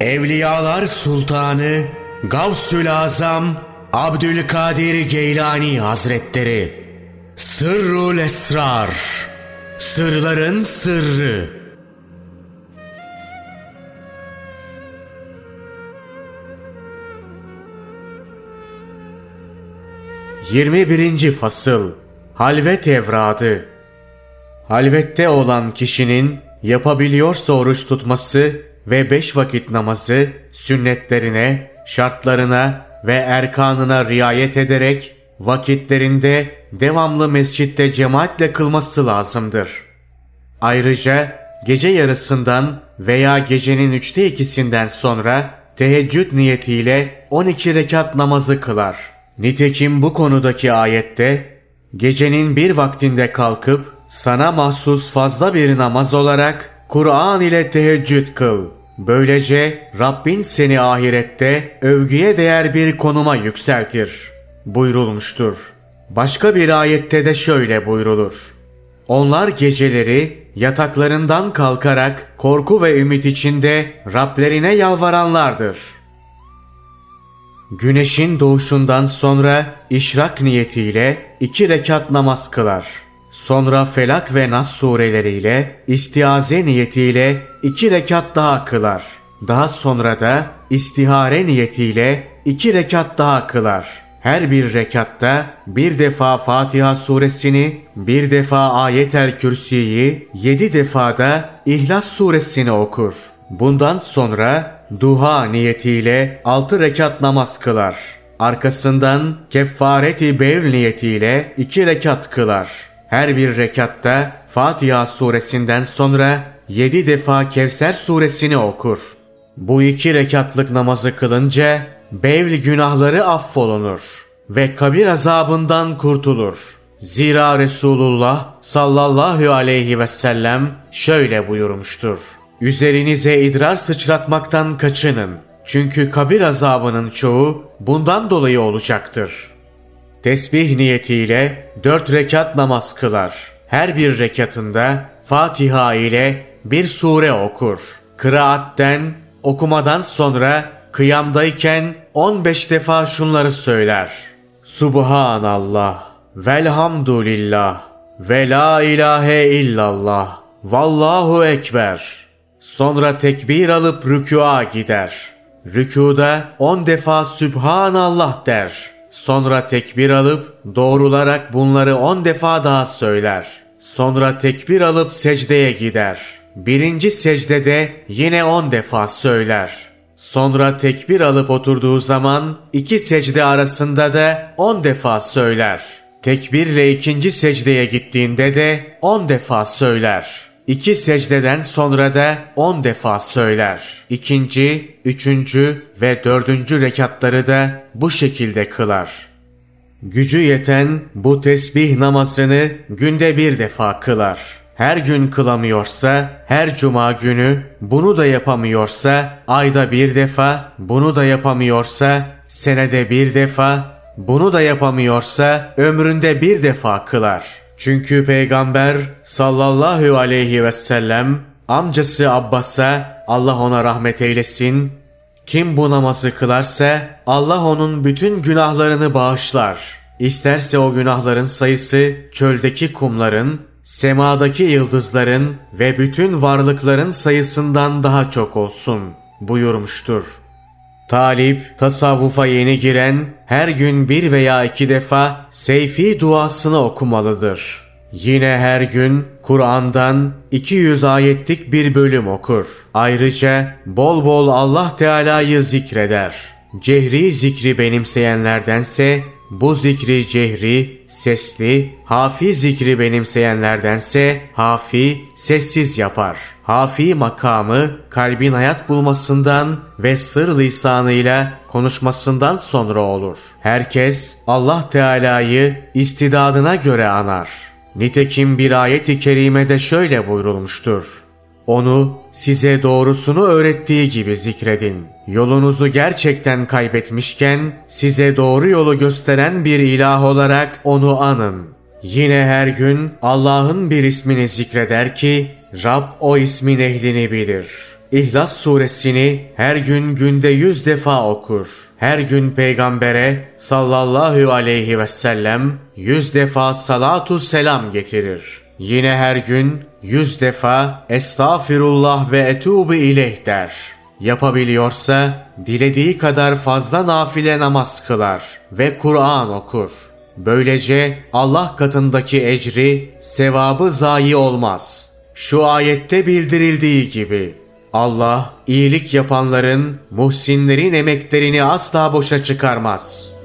Evliyalar Sultanı Gavsül Azam Abdülkadir Geylani Hazretleri. Sırrul Esrar. Sırların Sırrı. Yirmi birinci Fasıl. Halvet Evradı. Halvette olan kişinin yapabiliyorsa oruç tutması ve beş vakit namazı sünnetlerine, şartlarına ve erkanına riayet ederek vakitlerinde devamlı mescitte cemaatle kılması lazımdır. Ayrıca gece yarısından veya gecenin üçte ikisinden sonra teheccüd niyetiyle 12 rekat namazı kılar. Nitekim bu konudaki ayette gecenin bir vaktinde kalkıp sana mahsus fazla bir namaz olarak Kur'an ile teheccüd kıl. Böylece Rabbin seni ahirette övgüye değer bir konuma yükseltir buyurulmuştur. Başka bir ayette de şöyle buyrulur. Onlar geceleri yataklarından kalkarak korku ve ümit içinde Rablerine yalvaranlardır. Güneşin doğuşundan sonra işrak niyetiyle iki rekat namaz kılar.'' Sonra Felak ve Nas sureleriyle istiaze niyetiyle iki rekat daha kılar. Daha sonra da istihare niyetiyle iki rekat daha kılar. Her bir rekatta bir defa Fatiha suresini, bir defa Ayetel Kürsi'yi, yedi defa da İhlas suresini okur. Bundan sonra duha niyetiyle altı rekat namaz kılar. Arkasından keffareti bev niyetiyle iki rekat kılar.'' Her bir rekatta Fatiha suresinden sonra yedi defa Kevser suresini okur. Bu iki rekatlık namazı kılınca bevl günahları affolunur ve kabir azabından kurtulur. Zira Resulullah sallallahu aleyhi ve sellem şöyle buyurmuştur. Üzerinize idrar sıçratmaktan kaçının. Çünkü kabir azabının çoğu bundan dolayı olacaktır.'' Tesbih niyetiyle dört rekat namaz kılar. Her bir rekatında Fatiha ile bir sure okur. Kıraatten, okumadan sonra kıyamdayken 15 defa şunları söyler. Subhanallah, velhamdülillah, ve la ilahe illallah, vallahu ekber. Sonra tekbir alıp rükûa gider. Rükuda 10 defa Sübhanallah der.'' Sonra tekbir alıp doğrularak bunları on defa daha söyler. Sonra tekbir alıp secdeye gider. Birinci secdede yine on defa söyler. Sonra tekbir alıp oturduğu zaman iki secde arasında da on defa söyler. Tekbirle ikinci secdeye gittiğinde de on defa söyler.'' İki secdeden sonra da on defa söyler. İkinci, üçüncü ve dördüncü rekatları da bu şekilde kılar. Gücü yeten bu tesbih namazını günde bir defa kılar. Her gün kılamıyorsa, her cuma günü bunu da yapamıyorsa, ayda bir defa, bunu da yapamıyorsa, senede bir defa, bunu da yapamıyorsa, ömründe bir defa kılar.'' Çünkü Peygamber sallallahu aleyhi ve sellem amcası Abbas'a Allah ona rahmet eylesin. Kim bu namazı kılarsa Allah onun bütün günahlarını bağışlar. İsterse o günahların sayısı çöldeki kumların, semadaki yıldızların ve bütün varlıkların sayısından daha çok olsun buyurmuştur. Talip, tasavvufa yeni giren her gün bir veya iki defa seyfi duasını okumalıdır. Yine her gün Kur'an'dan 200 ayetlik bir bölüm okur. Ayrıca bol bol Allah Teala'yı zikreder. Cehri zikri benimseyenlerdense bu zikri cehri, sesli, hafi zikri benimseyenlerdense hafi, sessiz yapar. Hafi makamı kalbin hayat bulmasından ve sır lisanıyla konuşmasından sonra olur. Herkes Allah Teala'yı istidadına göre anar. Nitekim bir ayet-i kerimede şöyle buyurulmuştur. Onu size doğrusunu öğrettiği gibi zikredin. Yolunuzu gerçekten kaybetmişken size doğru yolu gösteren bir ilah olarak onu anın. Yine her gün Allah'ın bir ismini zikreder ki Rab o ismin ehlini bilir. İhlas suresini her gün günde yüz defa okur. Her gün peygambere sallallahu aleyhi ve sellem yüz defa salatu selam getirir. Yine her gün yüz defa estağfirullah ve etubu ileyh der. Yapabiliyorsa dilediği kadar fazla nafile namaz kılar ve Kur'an okur. Böylece Allah katındaki ecri, sevabı zayi olmaz. Şu ayette bildirildiği gibi Allah iyilik yapanların, muhsinlerin emeklerini asla boşa çıkarmaz.''